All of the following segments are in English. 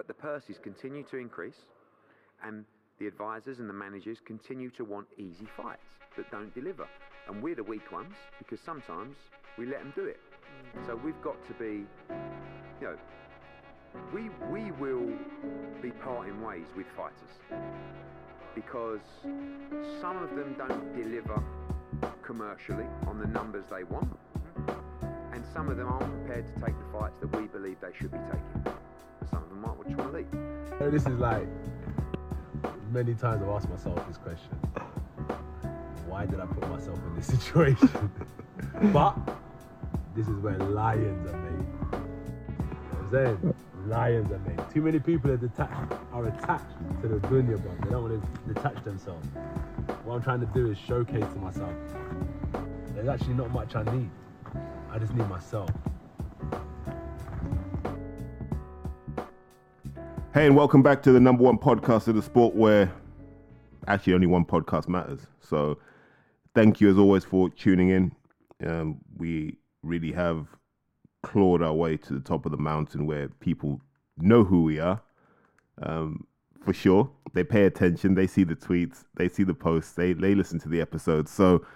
But the purses continue to increase, and the advisors and the managers continue to want easy fights that don't deliver. And we're the weak ones because sometimes we let them do it. Mm. So we've got to be, you know, we, we will be parting ways with fighters because some of them don't deliver commercially on the numbers they want, and some of them aren't prepared to take the fights that we believe they should be taking. Some of them. This is like many times I've asked myself this question. Why did I put myself in this situation? but this is where lions are made. You know I'm saying? Lions are made. Too many people are detached are attached to the dunya, bro. They don't want to detach themselves. What I'm trying to do is showcase to myself. There's actually not much I need. I just need myself. Hey, and welcome back to the number one podcast of the sport where actually only one podcast matters. So thank you as always for tuning in. Um, we really have clawed our way to the top of the mountain where people know who we are. Um, for sure. They pay attention, they see the tweets, they see the posts, they, they listen to the episodes. So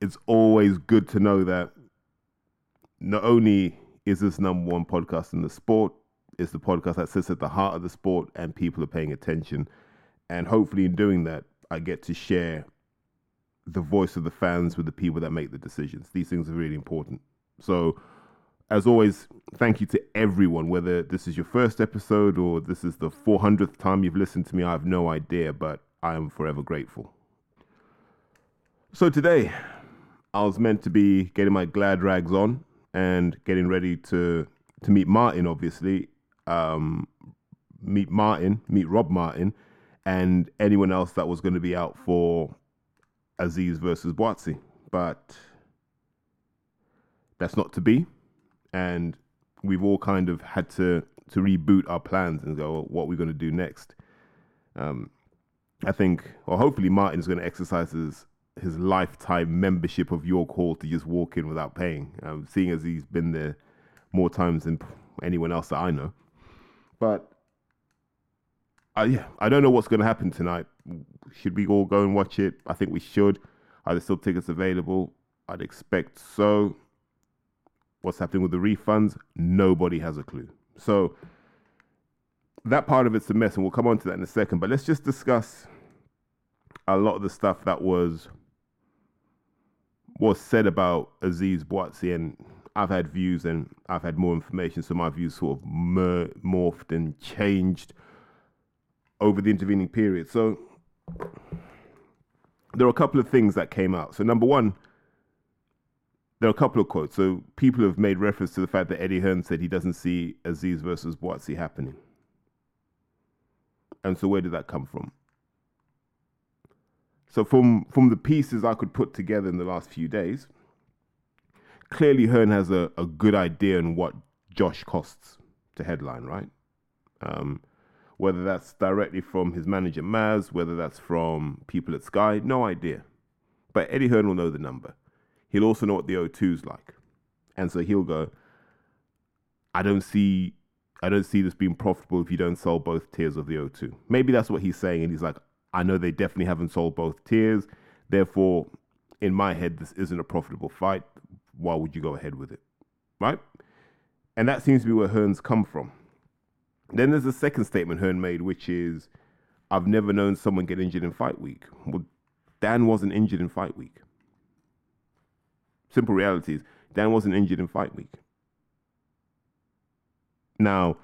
it's always good to know that not only is this number one podcast in the sport, it's the podcast that sits at the heart of the sport and people are paying attention. And hopefully, in doing that, I get to share the voice of the fans with the people that make the decisions. These things are really important. So, as always, thank you to everyone, whether this is your first episode or this is the 400th time you've listened to me. I have no idea, but I am forever grateful. So, today, I was meant to be getting my glad rags on and getting ready to to meet Martin, obviously. Um, meet Martin, meet Rob Martin, and anyone else that was going to be out for Azeez versus Buatsi. But that's not to be. And we've all kind of had to, to reboot our plans and go, what are we going to do next? Um, I think, or hopefully, Martin's going to exercise his, his lifetime membership of York Hall to just walk in without paying, um, seeing as he's been there more times than anyone else that I know. But uh, yeah, I don't know what's going to happen tonight. Should we all go and watch it? I think we should. Are there still tickets available? I'd expect so. What's happening with the refunds? Nobody has a clue. So that part of it's a mess, and we'll come on to that in a second. But let's just discuss a lot of the stuff that was was said about Azeez Buatsi, and I've had views and I've had more information, so my views sort of mer- morphed and changed over the intervening period. So there are a couple of things that came out. So number one, there are a couple of quotes. So people have made reference to the fact that Eddie Hearn said he doesn't see Azeez versus Buatsi happening. And so where did that come from? So from from the pieces I could put together in the last few days, clearly Hearn has a, a good idea on what Josh costs to headline, right? Um, whether that's directly from his manager Maz, whether that's from people at Sky, no idea. But Eddie Hearn will know the number. He'll also know what the O2's like. And so he'll go, I don't see I don't see this being profitable if you don't sell both tiers of the O2. Maybe that's what he's saying, and he's like, I know they definitely haven't sold both tiers. Therefore, in my head, this isn't a profitable fight. Why would you go ahead with it? Right? And that seems to be where Hearn's come from. Then there's a second statement Hearn made, which is, I've never known someone get injured in fight week. Well, Dan wasn't injured in fight week. Simple reality is, Dan wasn't injured in fight week. Now,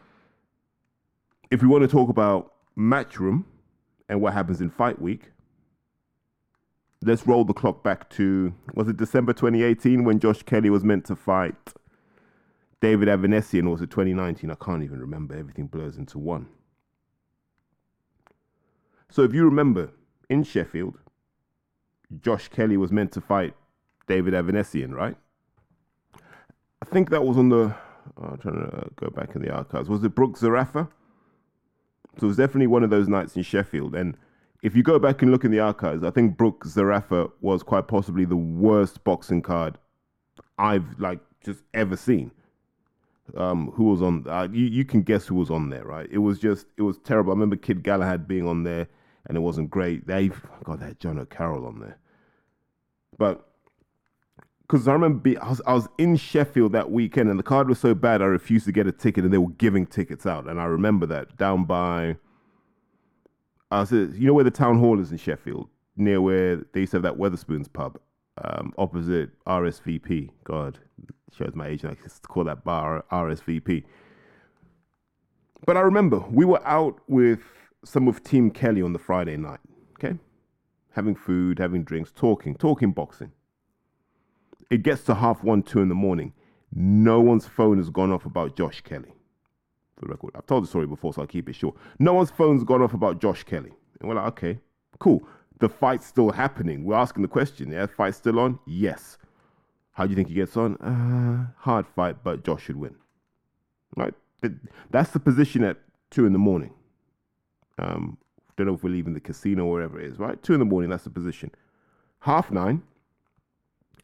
if we want to talk about matchroom and what happens in fight week, let's roll the clock back to was it December 2018 when Josh Kelly was meant to fight David Avanesyan, or was it 2019? I can't even remember. Everything blurs into one. So if you remember, in Sheffield, Josh Kelly was meant to fight David Avanesyan, right? I think that was on the. Oh, I'm trying to uh, go back in the archives. Was it Brooks Zerafa? So it was definitely one of those nights in Sheffield. And if you go back and look in the archives, I think Brooks Zerafa was quite possibly the worst boxing card I've like just ever seen. Um, who was on? Uh, you you can guess who was on there, right? It was just it was terrible. I remember Kid Galahad being on there, and it wasn't great. They got that John O'Carroll on there, but because I remember be, I, was, I was in Sheffield that weekend, and the card was so bad I refused to get a ticket, and they were giving tickets out, and I remember that down by. I said, you know where the town hall is in Sheffield, near where they used to have that Wetherspoons pub, um, opposite RSVP. God, shows my age. I used to call that bar RSVP. But I remember we were out with some of Team Kelly on the Friday night. Okay, having food, having drinks, talking, talking boxing. It gets to half one, two in the morning. No one's phone has gone off about Josh Kelly. For the record, I've told the story before, so I'll keep it short. No one's phone's gone off about Josh Kelly. And we're like, okay, cool. The fight's still happening. We're asking the question, yeah, fight's still on? Yes. How do you think he gets on? Uh, hard fight, but Josh should win. Right? That's the position at two in the morning. Um, don't know if we're leaving the casino or wherever it is, right? Two in the morning, that's the position. Half nine,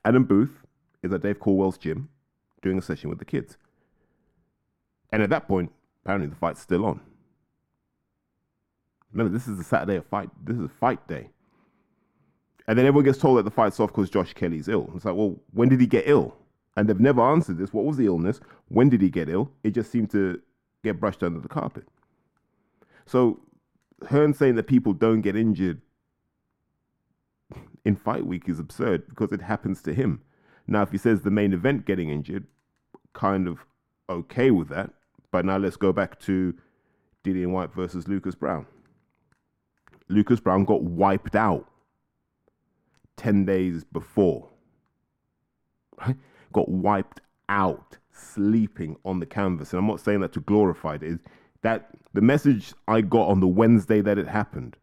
Adam Booth is at Dave Coldwell's gym doing a session with the kids. And at that point, apparently the fight's still on. Remember, this is a Saturday of fight. This is a fight day. And then everyone gets told that the fight's off because Josh Kelly's ill. It's like, well, when did he get ill? And they've never answered this. What was the illness? When did he get ill? It just seemed to get brushed under the carpet. So Hearn saying that people don't get injured in fight week is absurd because it happens to him. Now, if he says the main event getting injured, kind of okay with that. But now let's go back to Dillian Whyte versus Lucas Browne. Lucas Browne got wiped out 10 days before. Right? Got wiped out sleeping on the canvas. And I'm not saying that to glorify it. it. Is that the message I got on the Wednesday that it happened.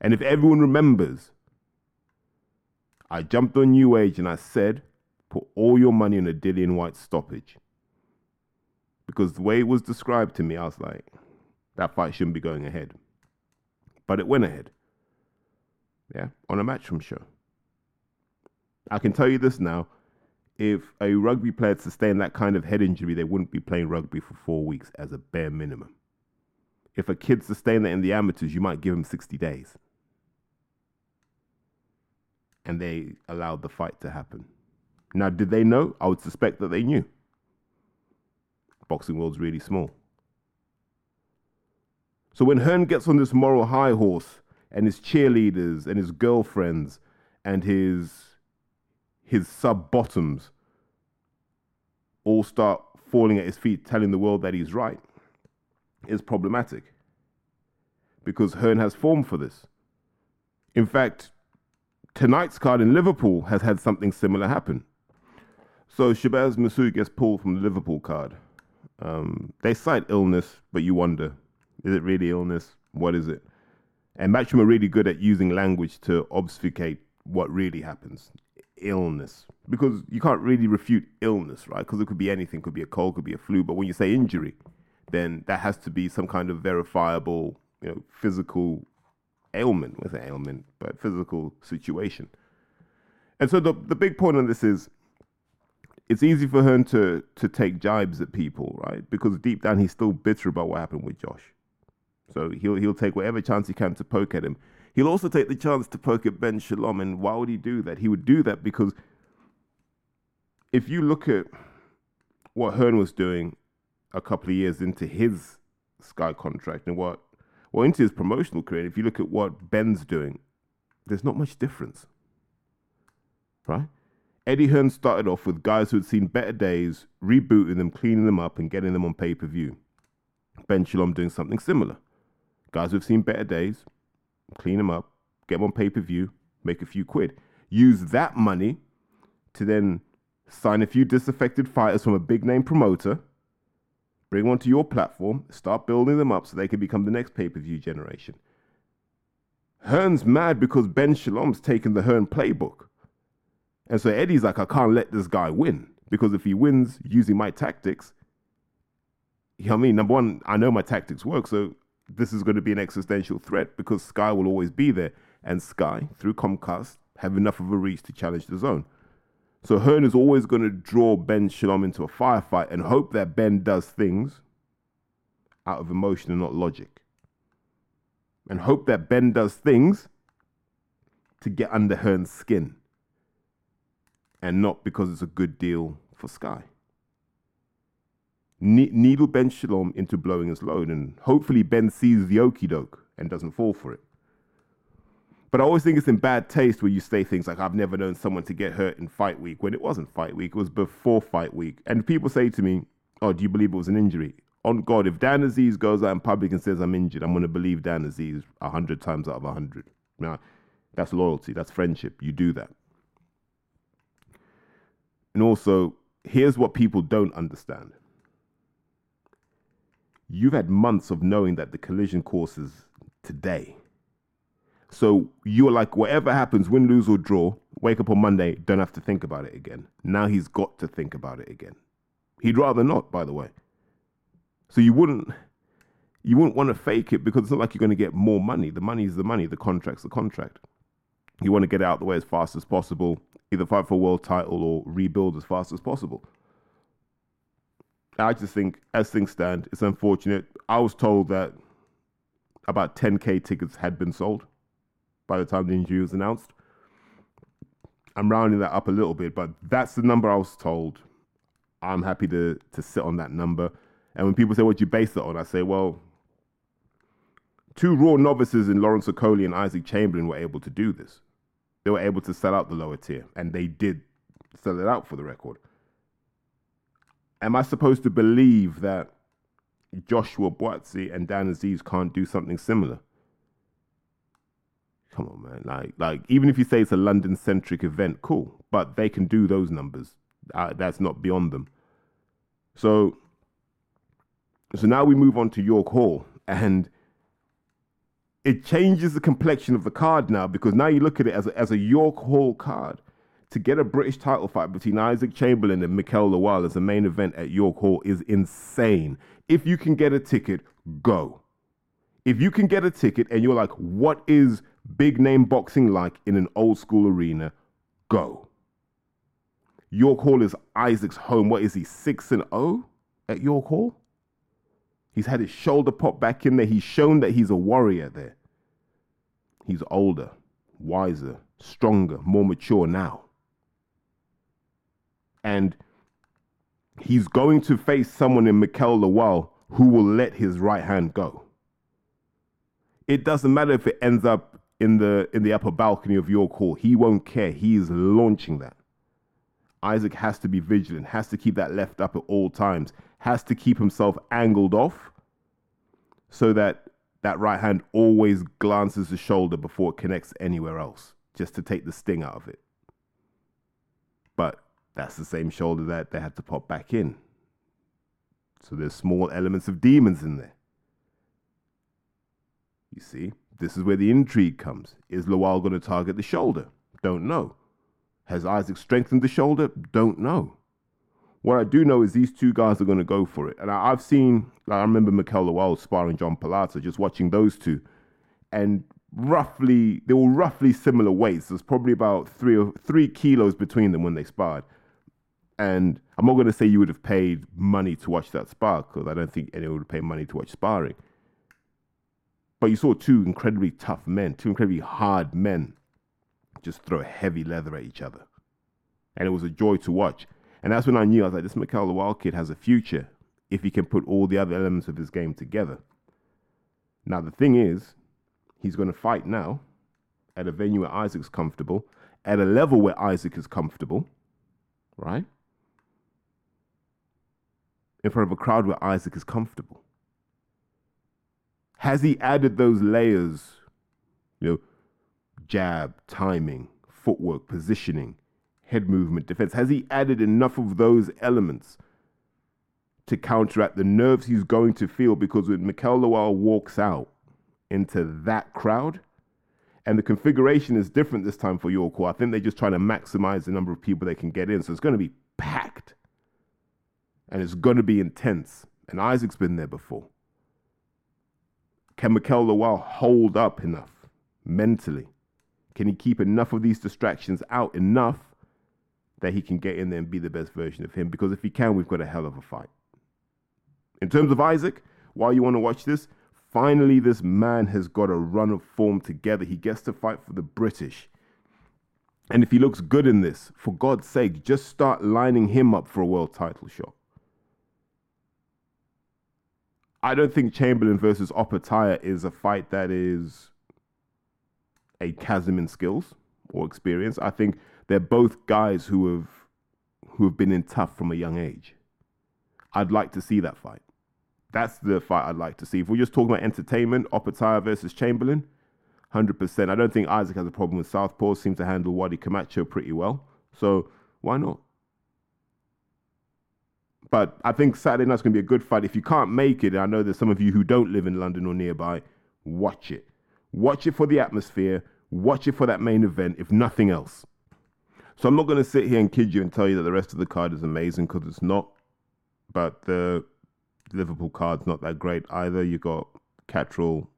And if everyone remembers, I jumped on New Age and I said, put all your money on a Dillian Whyte stoppage. Because the way it was described to me, I was like, that fight shouldn't be going ahead. But it went ahead. Yeah, on a matchroom show. I can tell you this now. If a rugby player had sustained that kind of head injury, they wouldn't be playing rugby for four weeks as a bare minimum. If a kid sustained that in the amateurs, you might give him 60 days and they allowed the fight to happen. Now, did they know? I would suspect that they knew. Boxing world's really small. So when Hearn gets on this moral high horse and his cheerleaders and his girlfriends and his his sub bottoms all start falling at his feet, telling the world that he's right, is problematic. Because Hearn has form for this. In fact, tonight's card in Liverpool has had something similar happen. So Shabaz Masoud gets pulled from the Liverpool card. Um, they cite illness, but you wonder, is it really illness? What is it? And Matchroom are really good at using language to obfuscate what really happens. Illness. Because you can't really refute illness, right? Because it could be anything, could be a cold, could be a flu. But when you say injury, then that has to be some kind of verifiable, you know, physical ailment, with an ailment, but physical situation. And so the the big point on this is it's easy for Hearn to to take jibes at people, right? Because deep down he's still bitter about what happened with Josh. So he'll he'll take whatever chance he can to poke at him. He'll also take the chance to poke at Ben Shalom. And why would he do that? He would do that because if you look at what Hearn was doing a couple of years into his Sky contract and what well, into his promotional career, if you look at what Ben's doing, there's not much difference. Right? Eddie Hearn started off with guys who had seen better days, rebooting them, cleaning them up, and getting them on pay per view. Ben Shalom doing something similar. Guys who've seen better days, clean them up, get them on pay per view, make a few quid. Use that money to then sign a few disaffected fighters from a big name promoter bring one to your platform, start building them up so they can become the next pay per view generation. Hearn's mad because Ben Shalom's taken the Hearn playbook. And so Eddie's like, I can't let this guy win because if he wins using my tactics, you know what I mean? Number one, I know my tactics work, so this is going to be an existential threat because Sky will always be there. And Sky, through Comcast, have enough of a reach to challenge DAZN. So Hearn is always going to draw Ben Shalom into a firefight and hope that Ben does things out of emotion and not logic. And hope that Ben does things to get under Hearn's skin and not because it's a good deal for Sky. Ne- needle Ben Shalom into blowing his load, and hopefully Ben sees the okey doke and doesn't fall for it. But I always think it's in bad taste when you say things like, I've never known someone to get hurt in fight week when it wasn't fight week, it was before fight week. And people say to me, Oh, do you believe it was an injury? On God, if Dan Azeez goes out in public and says I'm injured, I'm going to believe Dan Azeez 100 times out of 100. Now, that's loyalty, that's friendship. You do that. And also, here's what people don't understand you've had months of knowing that the collision course is today. So you're like, whatever happens, win, lose, or draw, wake up on Monday, don't have to think about it again. Now he's got to think about it again. He'd rather not, by the way. So you wouldn't you wouldn't want to fake it because it's not like you're going to get more money. The money is the money, the contract's the contract. You want to get out the way as fast as possible, either fight for a world title or rebuild as fast as possible. I just think, as things stand, it's unfortunate. I was told that about 10k tickets had been sold by the time the injury was announced. I'm rounding that up a little bit, but that's the number I was told. I'm happy to to sit on that number. And when people say, "What you base it on?" I say, "Well, two raw novices in Lawrence Okolie and Isaac Chamberlain were able to do this. They were able to sell out the lower tier, and they did sell it out for the record am I supposed to believe that Joshua Buatsi and Dan Azeez can't do something similar? Come on, man. Like, like even if you say it's a London centric event, cool. But they can do those numbers. Uh, that's not beyond them. So, so now we move on to York Hall, and it changes the complexion of the card now because now you look at it as a, as a York Hall card to get a British title fight between Isaac Chamberlain and Mikael Lawal as a main event at York Hall is insane. If you can get a ticket, go. If you can get a ticket and you're like, what is big name boxing like in an old school arena? Go. York Hall is Isaac's home. What is he, 6 and 0 at York Hall? He's had his shoulder pop back in there. He's shown that he's a warrior there. He's older, wiser, stronger, more mature now and he's going to face someone in Mikael Lawal who will let his right hand go. It doesn't matter if it ends up in the in the upper balcony of York Hall. He won't care. He is launching that. Isaac has to be vigilant, has to keep that left up at all times, has to keep himself angled off so that that right hand always glances the shoulder before it connects anywhere else, just to take the sting out of it. But that's the same shoulder that they had to pop back in. So there's small elements of demons in there. You see, this is where the intrigue comes. Is Lawal going to target the shoulder? Don't know. Has Isaac strengthened the shoulder? Don't know. What I do know is these two guys are going to go for it. And I, have seen, I remember Mikael Lawal sparring John Pilata, just watching those two. And roughly, they were roughly similar weights. There's probably about three or three kilos between them when they sparred. And I'm not going to say you would have paid money to watch that spar because I don't think anyone would pay money to watch sparring. But you saw two incredibly tough men, two incredibly hard men just throw heavy leather at each other. And it was a joy to watch. And that's when I knew I was like, this Mikael Lawal kid has a future if he can put all the other elements of his game together. Now, the thing is, he's going to fight now at a venue where Isaac's comfortable, at a level where Isaac is comfortable, right? in front of a crowd where Isaac is comfortable? Has he added those layers, you know, jab, timing, footwork, positioning, head movement, defense? Has he added enough of those elements to counteract the nerves he's going to feel? Because when Mikael Lawal walks out into that crowd, and the configuration is different this time for York I think they're just trying to maximize the number of people they can get in. So it's going to be packed and it's going to be intense. And Isaac's been there before. Can Mikael Lawal hold up enough mentally? Can he keep enough of these distractions out enough that he can get in there and be the best version of him. Because if he can, we've got a hell of a fight. In terms of Isaac, while you want to watch this, finally this man has got a run of form together. He gets to fight for the British. And if he looks good in this, for God's sake, just start lining him up for a world title shot. I don't think Chamberlain versus Opetaia is a fight that is a chasm in skills or experience. I think they're both guys who have who have been in tough from a young age. I'd like to see that fight. That's the fight I'd like to see. If we're just talking about entertainment, Opetaia versus Chamberlain, 100%. I don't think Isaac has a problem with Southpaw. Seems to handle Wadi Camacho pretty well. So why not? But I think Saturday night's going to be a good fight. If you can't make it, I know there's some of you who don't live in London or nearby, watch it. Watch it for the atmosphere. Watch it for that main event, if nothing else. So I'm not going to sit here and kid you and tell you that the rest of the card is amazing because it's not. But the Liverpool card's not that great either. You got Catterall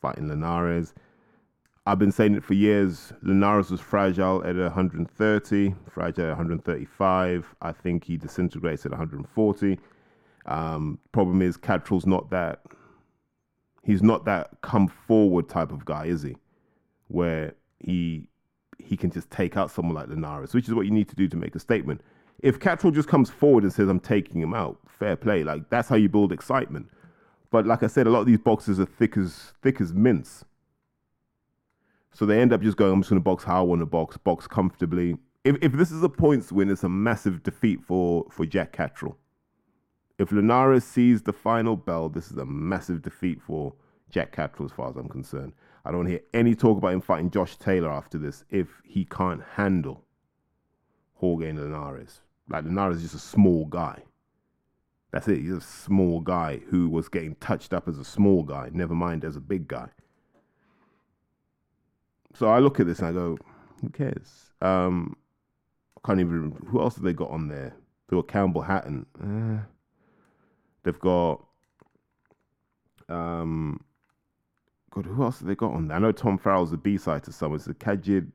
fighting Linares. I've been saying it for years. Linares was fragile at 130, fragile at 135. I think he disintegrates at 140. Um, problem is, Catterall's not that. He's not that come forward type of guy, is he? Where he he can just take out someone like Linares, which is what you need to do to make a statement. If Catterall just comes forward and says, "I'm taking him out," fair play. Like that's how you build excitement. But like I said, a lot of these boxes are thick as thick as mints. So they end up just going, I'm just going to box how I want to box, box comfortably. If, if this is a points win, it's a massive defeat for, for Jack Catterall. If Linares sees the final bell, this is a massive defeat for Jack Catterall as far as I'm concerned. I don't hear any talk about him fighting Josh Taylor after this if he can't handle Jorge Linares. Like Linares is just a small guy. That's it. He's a small guy who was getting touched up as a small guy, never mind as a big guy. So I look at this and I go, who cares? Um, I can't even. Who else have they got on there? They got Campbell Hatton. Uh, they've got. Um, God, who else have they got on there? I know Tom Farrell's the B side to someone. It's the Kajid.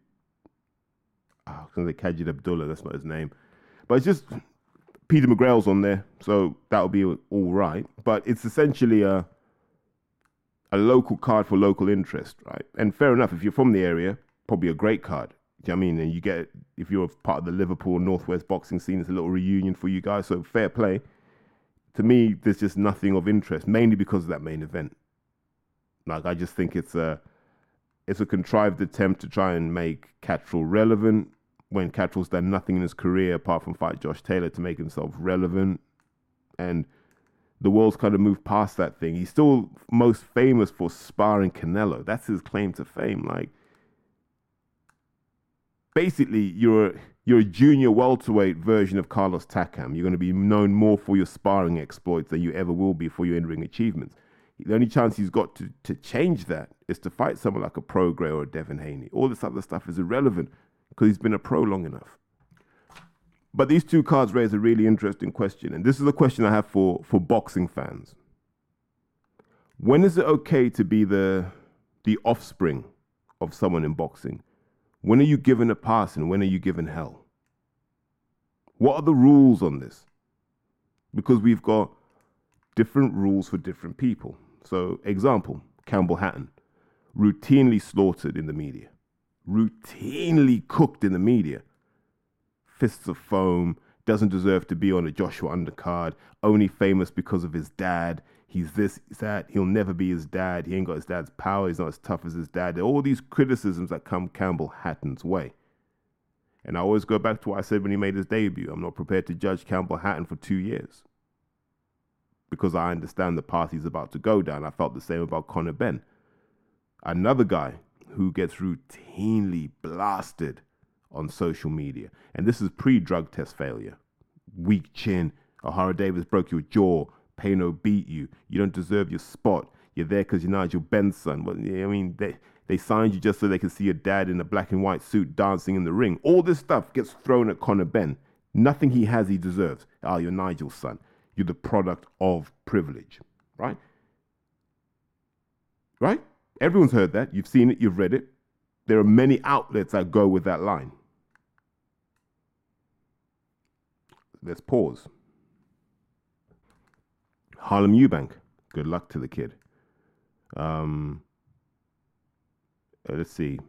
Oh, to say Kajid Abdullah. That's not his name. But it's just Peter McGrail's on there, so that'll be all right. But it's essentially a a local card for local interest, right? And fair enough, if you're from the area, probably a great card. Do you know I mean? And you get if you're part of the Liverpool Northwest boxing scene, it's a little reunion for you guys. So fair play. To me, there's just nothing of interest, mainly because of that main event. Like I just think it's a it's a contrived attempt to try and make Catterall relevant when Catterall's done nothing in his career apart from fight Josh Taylor to make himself relevant. And the world's kind of moved past that thing. He's still most famous for sparring Canelo. That's his claim to fame. Like, basically, you're you're a junior welterweight version of Carlos Takam. You're going to be known more for your sparring exploits than you ever will be for your in-ring achievements. The only chance he's got to, to change that is to fight someone like a Prograis or a Devin Haney. All this other stuff is irrelevant because he's been a pro long enough. But these two cards raise a really interesting question, and this is a question I have for, for boxing fans. When is it okay to be the the offspring of someone in boxing? When are you given a pass and when are you given hell? What are the rules on this? Because we've got different rules for different people. So, example, Campbell Hatton, routinely slaughtered in the media, routinely cooked in the media fists of foam, doesn't deserve to be on a Joshua undercard, only famous because of his dad. He's this, he's that. He'll never be his dad. He ain't got his dad's power. He's not as tough as his dad. All these criticisms that come Campbell Hatton's way. And I always go back to what I said when he made his debut. I'm not prepared to judge Campbell Hatton for two years because I understand the path he's about to go down. I felt the same about Conor Benn. Another guy who gets routinely blasted on social media. And this is pre drug test failure. Weak chin. Ohara Davies broke your jaw. Peynaud beat you. You don't deserve your spot. You're there because you're Nigel Benn's son. Well, I mean, they, they signed you just so they can see your dad in a black and white suit dancing in the ring. All this stuff gets thrown at Conor Benn. Nothing he has, he deserves. Ah, oh, you're Nigel's son. You're the product of privilege, right? Right? Everyone's heard that. You've seen it, you've read it. There are many outlets that go with that line. let's pause. Harlem Eubank, good luck to the kid. Um, uh, let's see.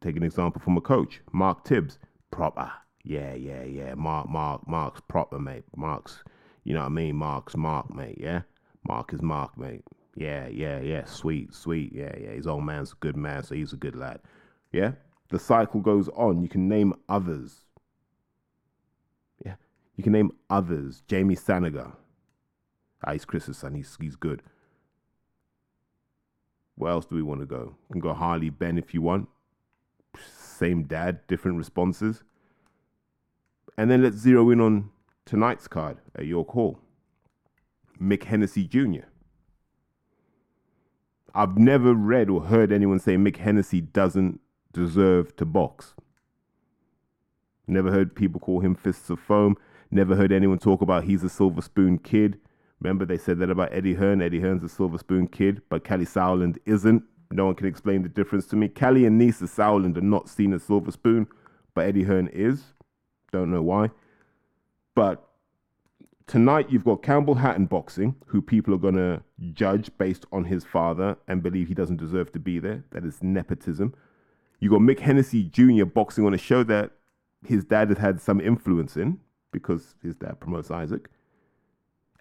Take an example from a coach, Mark Tibbs, proper. Yeah, yeah, yeah. Mark, Mark, Mark's proper, mate. Mark's, you know what I mean? Mark's Mark, mate. Yeah, Mark is Mark, mate. Yeah, yeah, yeah. Sweet, sweet. Yeah, yeah. His old man's a good man, so he's a good lad. Yeah. The cycle goes on. You can name others. Yeah. You can name others. Jamie Sanaga. Ah, he's Chris's son. He's he's good. Where else do we want to go? You can go Harley Benn if you want. Same dad, different responses. And then let's zero in on tonight's card at York Hall. Mick Hennessy Jr. I've never read or heard anyone say Mick Hennessy doesn't deserve to box. Never heard people call him fists of foam. Never heard anyone talk about he's a silver spoon kid. Remember they said that about Eddie Hearn. Eddie Hearn's a silver spoon kid, but Kalle Sauerland isn't. No one can explain the difference to me. Kalle and Nisse Sauerland are not seen as silver spoon, but Eddie Hearn is. Don't know why. But tonight you've got Campbell Hatton boxing, who people are going to judge based on his father and believe he doesn't deserve to be there. That is nepotism. You've got Mick Hennessy Jr. boxing on a show that his dad has had some influence in because his dad promotes Isaac,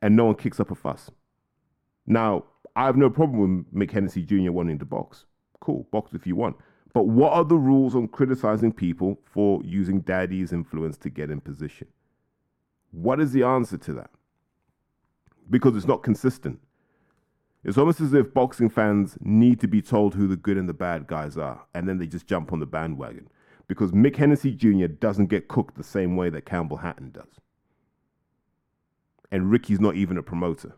and no one kicks up a fuss. Now, I have no problem with Mick Hennessy Jr. wanting to box. Cool, box if you want. But what are the rules on criticizing people for using daddy's influence to get in position? What is the answer to that? Because it's not consistent. It's almost as if boxing fans need to be told who the good and the bad guys are, and then they just jump on the bandwagon. Because Mick Hennessy Jr. doesn't get cooked the same way that Campbell Hatton does. And Ricky's not even a promoter.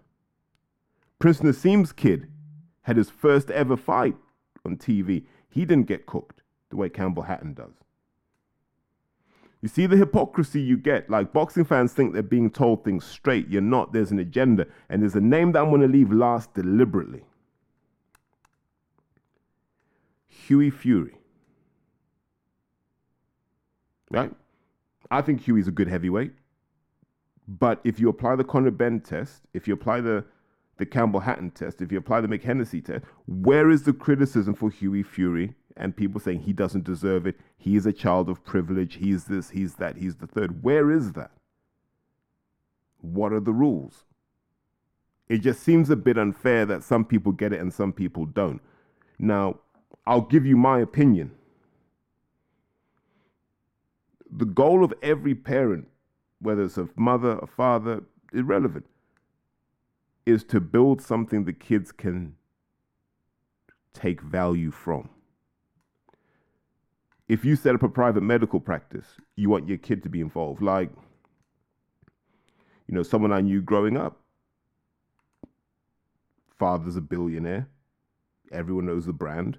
Prince Naseem's kid had his first ever fight on TV. He didn't get cooked the way Campbell Hatton does. You see the hypocrisy you get. Like boxing fans think they're being told things straight. You're not. There's an agenda. And there's a name that I'm going to leave last deliberately Hughie Fury. Right? I think Hughie's a good heavyweight. But if you apply the Conor Benn test, if you apply the the Campbell Hatton test, if you apply the Mick Hennessy test, where is the criticism for Hughie Fury and people saying he doesn't deserve it? He is a child of privilege. He's this, he's that, he's the third. Where is that? What are the rules? It just seems a bit unfair that some people get it and some people don't. Now, I'll give you my opinion. The goal of every parent, whether it's a mother, a father, irrelevant, is to build something the kids can take value from. If you set up a private medical practice, you want your kid to be involved. Like, you know, someone I knew growing up, father's a billionaire, everyone knows the brand.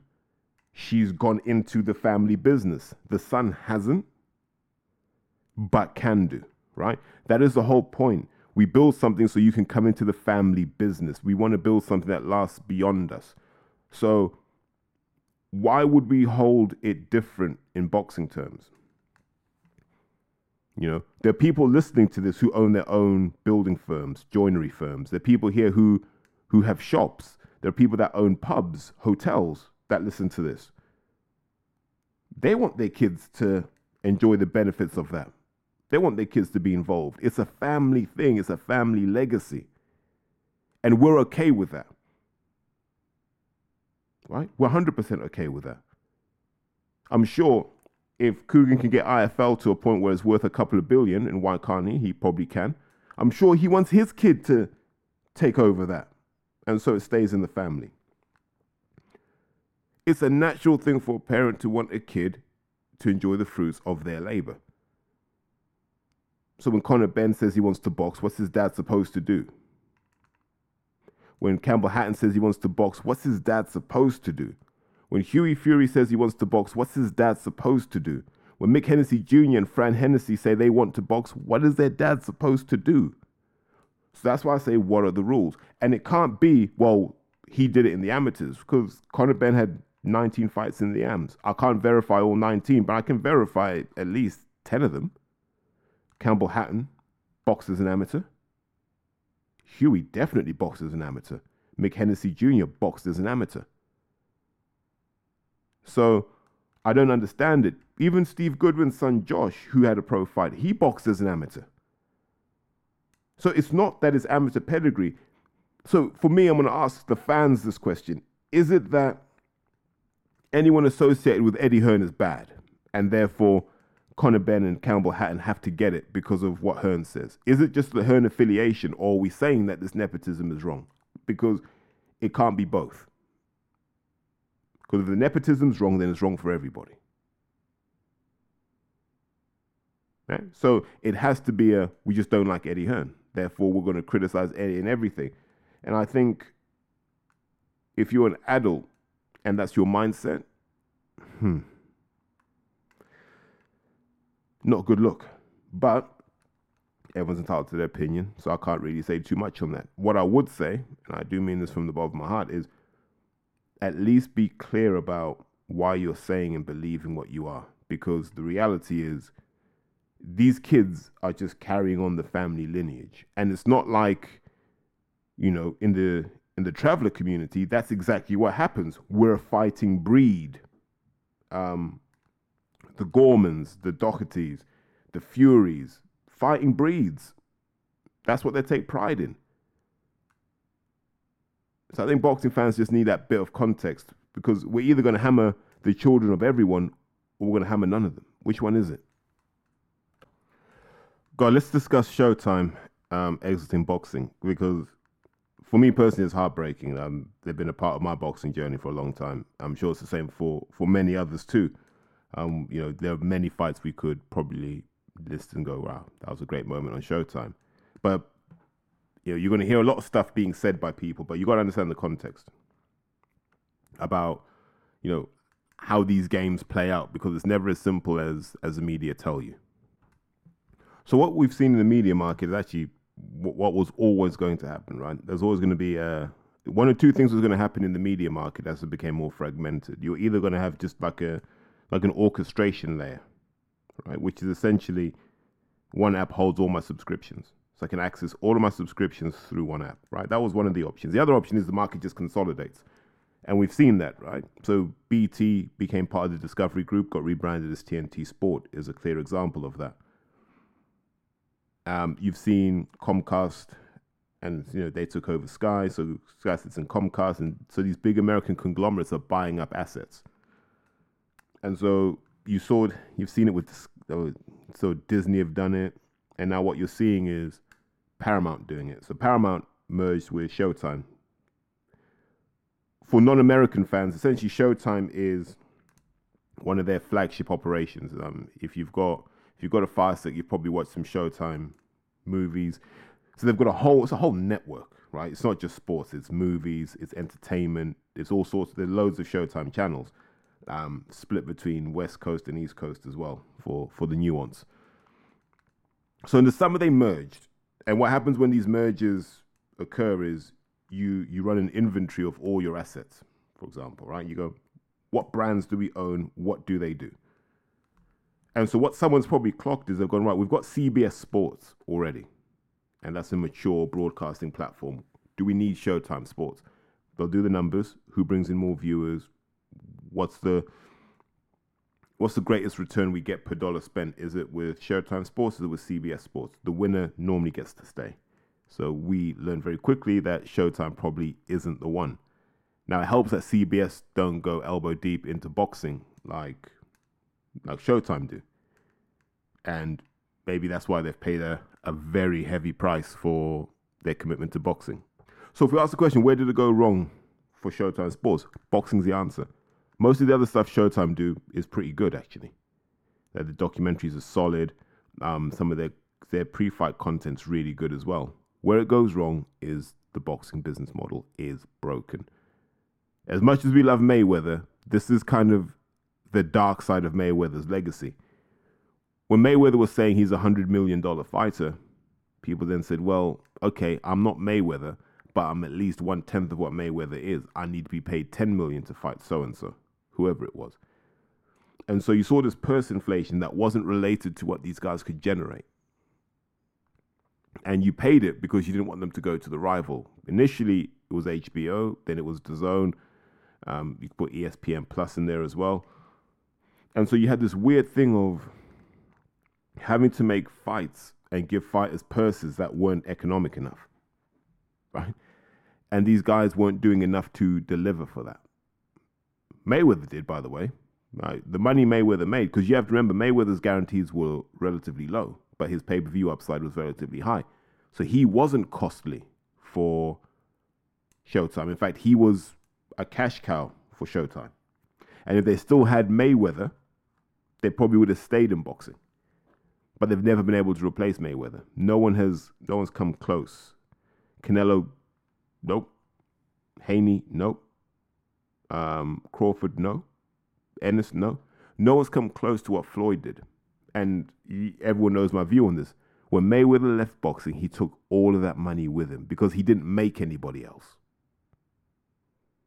She's gone into the family business. The son hasn't, but can do, right? That is the whole point. We build something so you can come into the family business. We want to build something that lasts beyond us. So, why would we hold it different in boxing terms? You know, there are people listening to this who own their own building firms, joinery firms. There are people here who who have shops. There are people that own pubs, hotels that listen to this. They want their kids to enjoy the benefits of that. They want their kids to be involved. It's a family thing, it's a family legacy. And we're okay with that. Right? We're 100% okay with that. I'm sure if Kugan can get IFL to a point where it's worth a couple of billion, and why can't he? He probably can. I'm sure he wants his kid to take over that. And so it stays in the family. It's a natural thing for a parent to want a kid to enjoy the fruits of their labor. So when Conor Benn says he wants to box, what's his dad supposed to do? When Campbell Hatton says he wants to box, what's his dad supposed to do? When Hughie Fury says he wants to box, what's his dad supposed to do? When Mick Hennessy Jr. and Fran Hennessy say they want to box, what is their dad supposed to do? So that's why I say, what are the rules? And it can't be, well, he did it in the amateurs because Conor Benn had 19 fights in the AMs. I can't verify all 19, but I can verify at least 10 of them. Campbell Hatton, boxed as an amateur. Hughie definitely boxed as an amateur. Mick Jr. boxed as an amateur. So I don't understand it. Even Steve Goodwin's son Josh, who had a pro fight, he boxed as an amateur. So it's not that it's amateur pedigree. So for me, I'm going to ask the fans this question Is it that anyone associated with Eddie Hearn is bad, and therefore Conor Benn and Campbell Hatton have to get it because of what Hearn says? Is it just the Hearn affiliation, or are we saying that this nepotism is wrong? Because it can't be both. Because if the nepotism's wrong, then it's wrong for everybody. Right? So it has to be a we just don't like Eddie Hearn. Therefore, we're going to criticize Eddie and everything. And I think if you're an adult and that's your mindset, hmm, not a good look. But everyone's entitled to their opinion, so I can't really say too much on that. What I would say, and I do mean this from the bottom of my heart, is at least be clear about why you're saying and believing what you are. Because the reality is, these kids are just carrying on the family lineage. And it's not like, you know, in the in the traveler community, that's exactly what happens. We're a fighting breed. Um, the Gormans, the Dohertys, the Furies, fighting breeds. That's what they take pride in. So I think boxing fans just need that bit of context because we're either going to hammer the children of everyone or we're going to hammer none of them. Which one is it? God, let's discuss Showtime um, exiting boxing because for me personally, it's heartbreaking. Um, they've been a part of my boxing journey for a long time. I'm sure it's the same for for many others too. Um, you know, there are many fights we could probably list and go, wow, that was a great moment on Showtime. But you know, you're going to hear a lot of stuff being said by people, but you got to understand the context about you know how these games play out because it's never as simple as as the media tell you. So what we've seen in the media market is actually what was always going to happen, right? There's always going to be a one or two things was going to happen in the media market as it became more fragmented. You're either going to have just like a like an orchestration layer, right, which is essentially one app holds all my subscriptions. So I can access all of my subscriptions through one app, right? That was one of the options. The other option is the market just consolidates. And we've seen that, right? So BT became part of the Discovery Group, got rebranded as TNT Sport, is a clear example of that. Um, you've seen Comcast, and you know they took over Sky, so Sky sits in Comcast, and so these big American conglomerates are buying up assets. And so you saw, you've seen it with, so Disney have done it, and now what you're seeing is Paramount doing it. So Paramount merged with Showtime. For non-American fans, essentially Showtime is one of their flagship operations. Um, if you've got if you've got a Fire Stick, you've probably watched some Showtime movies. So they've got a whole, it's a whole network, right? It's not just sports, it's movies, it's entertainment, it's all sorts. There's loads of Showtime channels, um, split between West Coast and East Coast as well for for the nuance. So in the summer they merged, and what happens when these mergers occur is you you run an inventory of all your assets. For example, right? You go, what brands do we own? What do they do? And so what someone's probably clocked is they've gone, right, we've got CBS Sports already. And that's a mature broadcasting platform. Do we need Showtime Sports? They'll do the numbers, who brings in more viewers, what's the what's the greatest return we get per dollar spent? Is it with Showtime Sports is it with CBS Sports? The winner normally gets to stay. So we learned very quickly that Showtime probably isn't the one. Now it helps that CBS don't go elbow deep into boxing like like Showtime do. And maybe that's why they've paid a, a very heavy price for their commitment to boxing. So if we ask the question, where did it go wrong for Showtime Sports? Boxing's the answer. Most of the other stuff Showtime do is pretty good, actually. the documentaries are solid. Um, some of their their pre-fight content's really good as well. Where it goes wrong is the boxing business model is broken. As much as we love Mayweather, this is kind of the dark side of Mayweather's legacy. When Mayweather was saying he's a $100 million fighter, people then said, well, okay, I'm not Mayweather, but I'm at least one tenth of what Mayweather is. I need to be paid 10 million to fight so and so, whoever it was. And so you saw this purse inflation that wasn't related to what these guys could generate. and you paid it because you didn't want them to go to the rival. Initially, it was HBO, then it was DAZN. Um, you put ESPN Plus in there as well, and so you had this weird thing of having to make fights and give fighters purses that weren't economic enough, right? And these guys weren't doing enough to deliver for that. Mayweather did, by the way. The money Mayweather made, because you have to remember Mayweather's guarantees were relatively low, but his pay per view upside was relatively high. So he wasn't costly for Showtime. In fact, he was a cash cow for Showtime. And if they still had Mayweather, they probably would have stayed in boxing. But they've never been able to replace Mayweather. No one has no one's come close. Canelo, nope. Haney, nope. Um, Crawford, no. Ennis, no. No one's come close to what Floyd did. And everyone knows my view on this. When Mayweather left boxing, he took all of that money with him because he didn't make anybody else.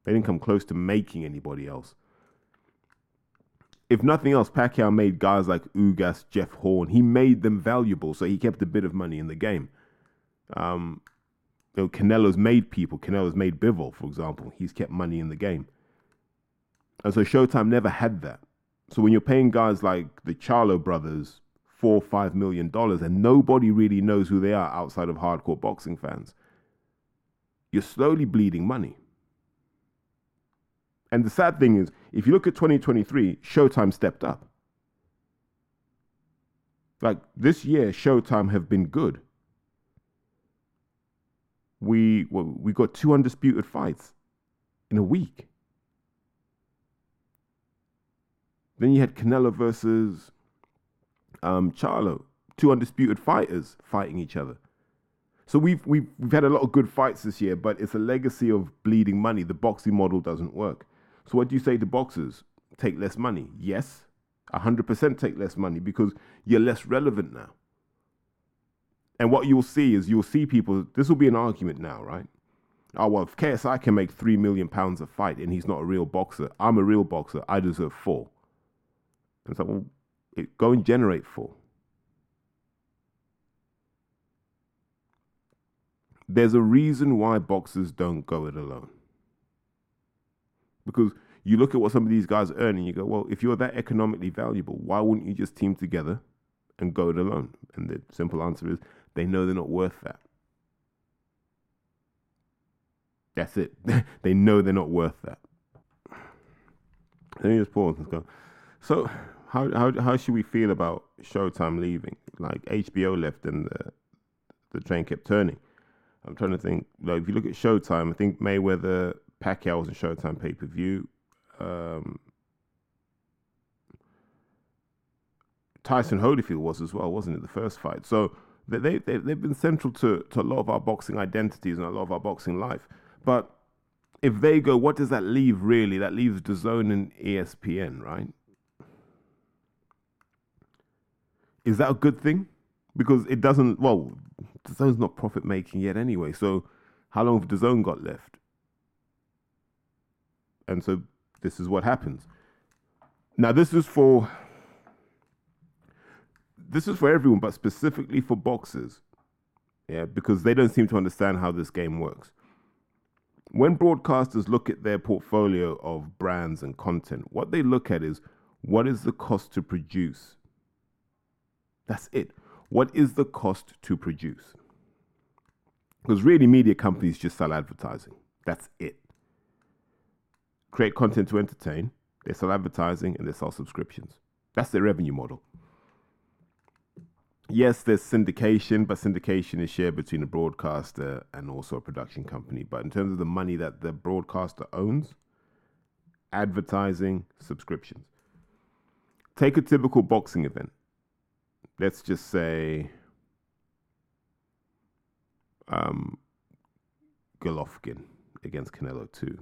They didn't come close to making anybody else. If nothing else, Pacquiao made guys like Ugas, Jeff Horn. He made them valuable, so he kept a bit of money in the game. Um, you know, Canelo's made people. Canelo's made Bivol, for example. He's kept money in the game. And so Showtime never had that. So when you're paying guys like the Charlo brothers four, five million dollars, and nobody really knows who they are outside of hardcore boxing fans, you're slowly bleeding money. And the sad thing is, if you look at 2023, Showtime stepped up. Like this year, Showtime have been good. We well, we got two undisputed fights in a week. Then you had Canelo versus um, Charlo, two undisputed fighters fighting each other. So we've, we've we've had a lot of good fights this year, but it's a legacy of bleeding money. The boxing model doesn't work. So what do you say to boxers? Take less money? Yes, hundred percent take less money because you're less relevant now. And what you'll see is you'll see people. This will be an argument now, right? Oh well, if KSI can make three million pounds a fight and he's not a real boxer, I'm a real boxer. I deserve four. And like, well, it, go and generate four. There's a reason why boxers don't go it alone. Because you look at what some of these guys earn and you go, well, if you're that economically valuable, why wouldn't you just team together and go it alone? And the simple answer is they know they're not worth that. That's it. they know they're not worth that. Let me just pause and go. So how how how should we feel about Showtime leaving? Like HBO left and the the train kept turning. I'm trying to think. Like if you look at Showtime, I think Mayweather Pacquiao was in Showtime pay per view. Um, Tyson Holyfield was as well, wasn't it? The first fight. So they, they, they've been central to, to a lot of our boxing identities and a lot of our boxing life. But if they go, what does that leave really? That leaves DAZN and ESPN, right? Is that a good thing? Because it doesn't. Well, DAZN's not profit making yet anyway. So how long have zone got left? And so this is what happens. Now this is for this is for everyone, but specifically for boxers. Yeah, because they don't seem to understand how this game works. When broadcasters look at their portfolio of brands and content, what they look at is what is the cost to produce that's it. What is the cost to produce? Because really, media companies just sell advertising. That's it. Create content to entertain, they sell advertising, and they sell subscriptions. That's their revenue model. Yes, there's syndication, but syndication is shared between a broadcaster and also a production company. But in terms of the money that the broadcaster owns, advertising, subscriptions. Take a typical boxing event let's just say um, Golovkin against Canelo 2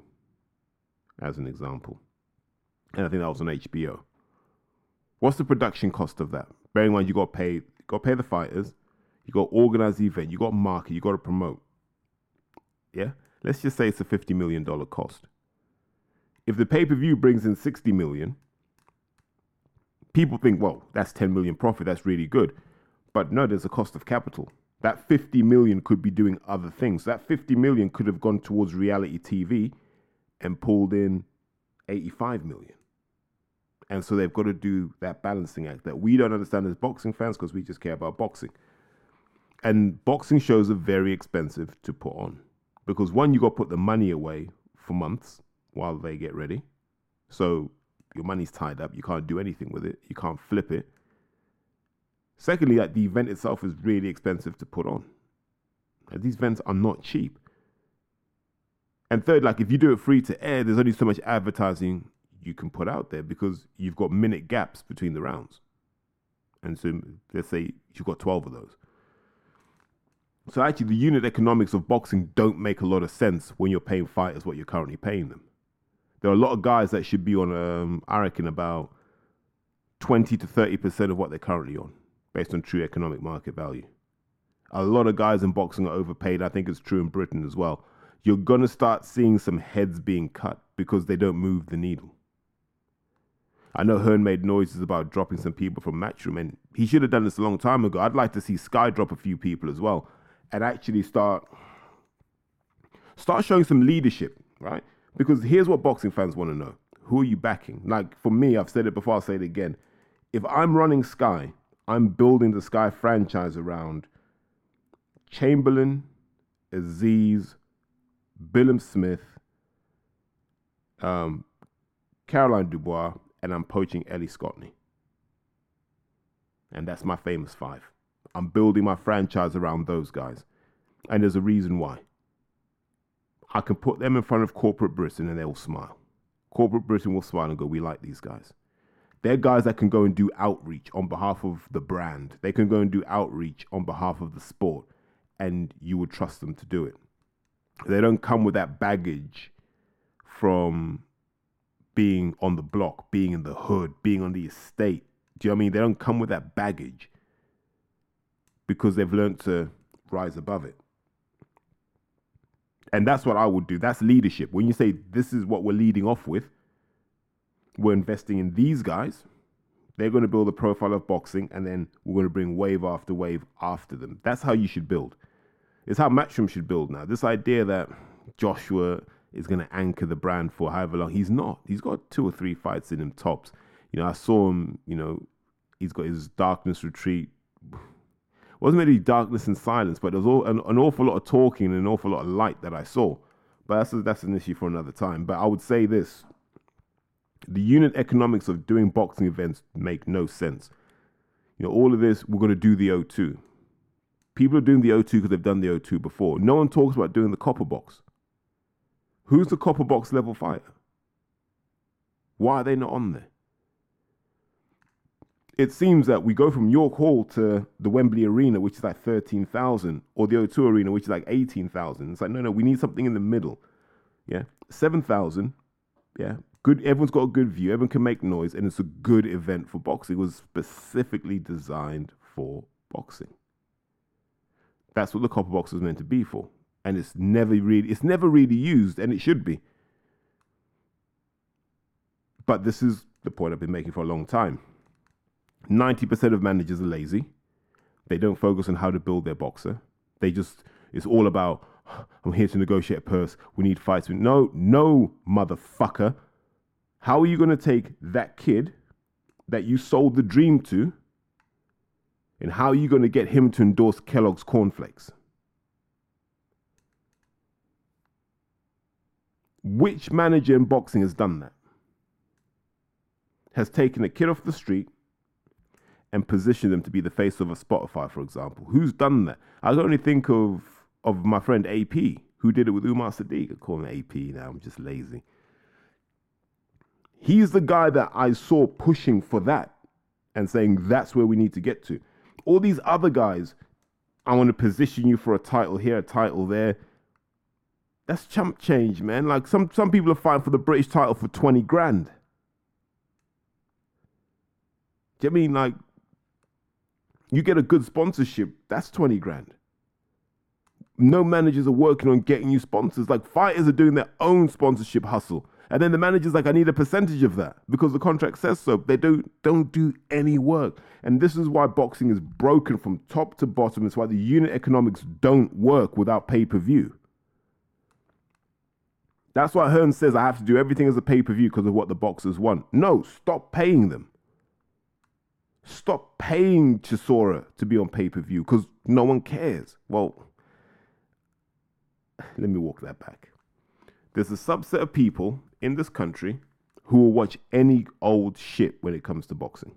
as an example. And I think that was on HBO. What's the production cost of that? Bearing in mind you got pay you got to pay the fighters, you got to organize the event, you got to market, you got to promote. Yeah? Let's just say it's a 50 million dollar cost. If the pay-per-view brings in 60 million, people think, well, that's 10 million profit, that's really good. But no, there's a cost of capital That 50 million could be doing other things. That 50 million could have gone towards reality TV and pulled in 85 million. And so they've got to do that balancing act that we don't understand as boxing fans because we just care about boxing. And boxing shows are very expensive to put on because one, you got to put the money away for months while they get ready. So your money's tied up. You can't do anything with it. You can't flip it. Secondly, like the event itself is really expensive to put on. And these events are not cheap. And third, like if you do it free to air, there's only so much advertising you can put out there because you've got minute gaps between the rounds. And so let's say you've got 12 of those. So actually, the unit economics of boxing don't make a lot of sense when you're paying fighters what you're currently paying them. There are a lot of guys that should be on, um, I reckon, about 20 to 30% of what they're currently on, based on true economic market value. A lot of guys in boxing are overpaid. I think it's true in Britain as well. You're going to start seeing some heads being cut because they don't move the needle. I know Hearn made noises about dropping some people from Matchroom, and he should have done this a long time ago. I'd like to see Sky drop a few people as well and actually start start showing some leadership, right? Because here's what boxing fans want to know: Who are you backing? Like for me, I've said it before. I'll say it again. If I'm running Sky, I'm building the Sky franchise around Chamberlain, Azeez, Billam Smith, um, Caroline Dubois, and I'm poaching Ellie Scotney. And that's my famous five. I'm building my franchise around those guys. And there's a reason why. I can put them in front of corporate Britain and they will smile. Corporate Britain will smile and go, We like these guys. They're guys that can go and do outreach on behalf of the brand. They can go and do outreach on behalf of the sport, and you would trust them to do it. They don't come with that baggage from being on the block, being in the hood, being on the estate. Do you know what I mean? They don't come with that baggage because they've learned to rise above it. And that's what I would do. That's leadership. When you say this is what we're leading off with, we're investing in these guys. They're going to build a profile of boxing, and then we're going to bring wave after wave after them. That's how you should build. It's how Matchroom should build now. This idea that Joshua is going to anchor the brand for however long, he's not. He's got two or three fights in him tops. You know, I saw him, you know, he's got his darkness retreat wasn't really darkness and silence, but there was all, an, an, awful lot of talking and an awful lot of light that I saw. But that's a, that's an issue for another time. But I would say this: the unit economics of doing boxing events make no sense. You know, all of this we're going to do the O2. People are doing the O2 because they've done the O2 before. No one talks about doing the copper box. Who's the copper box level fighter? Why are they not on there? It seems that we go from York Hall to the Wembley Arena, which is like 13,000, or the O2 Arena, which is like 18,000. It's like, no, no, we need something in the middle. Yeah. 7,000. Yeah. Good. Everyone's got a good view. Everyone can make noise. And it's a good event for boxing. It was specifically designed for boxing. That's what the copper box was meant to be for. And it's never really, it's never really used, and it should be. But this is the point I've been making for a long time 90% of managers are lazy. They don't focus on how to build their boxer. They just, it's all about, I'm here to negotiate a purse. We need fights. No, no, motherfucker. How are you going to take that kid that you sold the dream to and how are you going to get him to endorse Kellogg's cornflakes? Which manager in boxing has done that? Has taken a kid off the street and position them to be the face of a Spotify, for example. Who's done that? I can only think of of my friend AP, who did it with Umar Sadiq. I call him AP now. I'm just lazy. He's the guy that I saw pushing for that and saying that's where we need to get to. All these other guys, I want to position you for a title here, a title there. That's chump change, man. Like some some people are fighting for the British title for 20 grand. Do you mean like you get a good sponsorship, that's 20 grand. no managers are working on getting you sponsors. Like fighters are doing their own sponsorship hustle. And then the manager's like, I need a percentage of that because the contract says so. They don't don't do any work. And this is why boxing is broken from top to bottom. It's why the unit economics don't work without pay-per-view. That's why Hearn says I have to do everything as a pay-per-view because of what the boxers want. No, stop paying them. Stop paying Chisora to be on pay-per-view because no one cares. Well, let me walk that back. There's a subset of people in this country who will watch any old shit when it comes to boxing.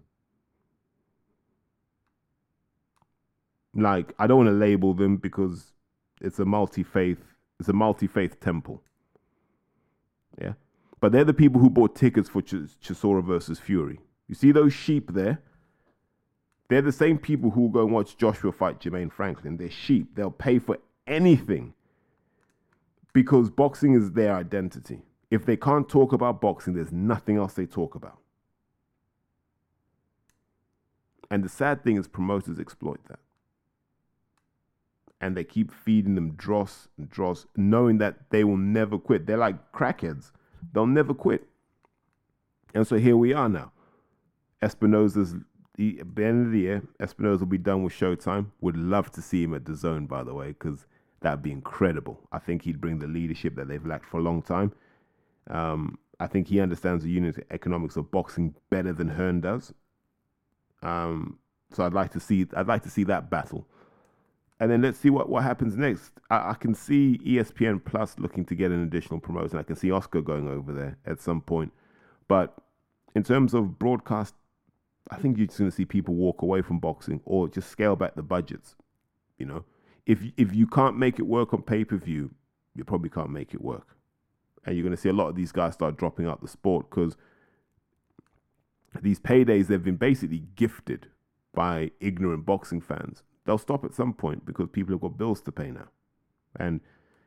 Like, I don't want to label them because it's a multi faith, it's a multi faith temple. Yeah. But they're the people who bought tickets for Ch- Chisora versus Fury. You see those sheep there? They're the same people who go and watch Joshua fight Jermaine Franklin. They're sheep. They'll pay for anything because boxing is their identity. If they can't talk about boxing, there's nothing else they talk about. And the sad thing is, promoters exploit that. And they keep feeding them dross and dross, knowing that they will never quit. They're like crackheads, they'll never quit. And so here we are now. Espinoza's the, at the end of the year, Espinoza will be done with Showtime. Would love to see him at DAZN, by the way, because that'd be incredible. I think he'd bring the leadership that they've lacked for a long time. Um, I think he understands the unit economics of boxing better than Hearn does. Um, so I'd like to see I'd like to see that battle, and then let's see what, what happens next. I, I can see ESPN Plus looking to get an additional promotion. I can see Oscar going over there at some point, but in terms of broadcast, I think you're just going to see people walk away from boxing or just scale back the budgets. You know, if if you can't make it work on pay per view, you probably can't make it work and you're going to see a lot of these guys start dropping out the sport because these paydays they've been basically gifted by ignorant boxing fans. They'll stop at some point because people have got bills to pay now, and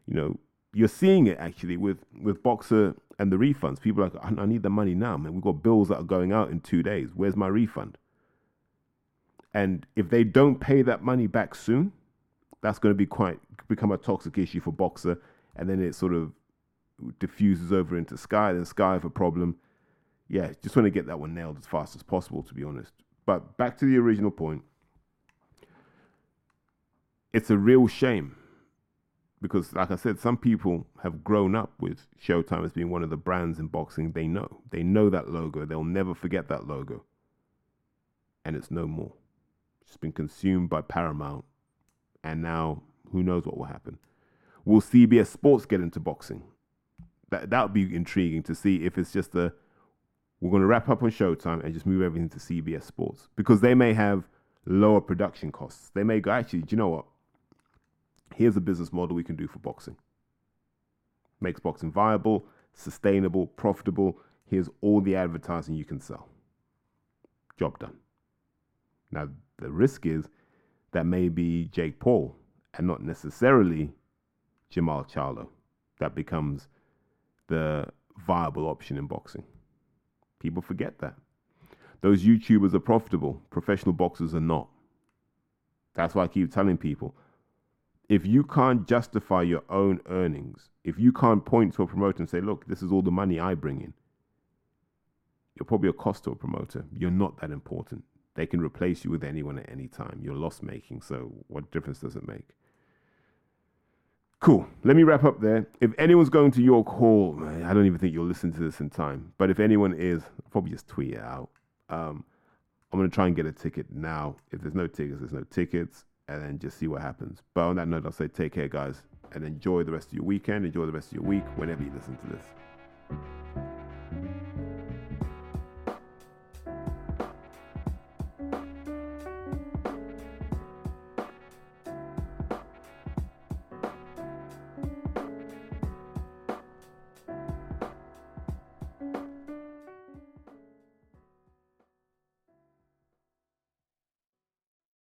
you know you're seeing it actually with with BOXXER and the refunds. People are like, I need the money now, man. We've got bills that are going out in two days. Where's my refund? And if they don't pay that money back soon, that's going to be quite become a toxic issue for BOXXER, and then it sort of diffuses over into Sky, then Sky have a problem. Yeah, just want to get that one nailed as fast as possible, to be honest. But back to the original point. It's a real shame because, like I said, some people have grown up with Showtime as being one of the brands in boxing they know. They know that logo. They'll never forget that logo. And it's no more. It's been consumed by Paramount. And now, who knows what will happen? Will CBS Sports get into boxing? that that would be intriguing to see if it's just a we're going to wrap up on Showtime and just move everything to CBS Sports because they may have lower production costs. They may go actually, do you know what? Here's a business model we can do for boxing. Makes boxing viable, sustainable, profitable. Here's all the advertising you can sell. Job done. Now the risk is that may be Jake Paul and not necessarily Jermall Charlo. That becomes the viable option in boxing. People forget that. Those YouTubers are profitable, professional boxers are not. That's why I keep telling people if you can't justify your own earnings, if you can't point to a promoter and say, look, this is all the money I bring in, you're probably a cost to a promoter. You're not that important. They can replace you with anyone at any time. You're loss making, so what difference does it make? Cool. Let me wrap up there. If anyone's going to York Hall, I don't even think you'll listen to this in time. But if anyone is, I'll probably just tweet it out. Um, I'm going to try and get a ticket now. If there's no tickets, there's no tickets, and then just see what happens. But on that note, I'll say take care, guys, and enjoy the rest of your weekend. Enjoy the rest of your week whenever you listen to this.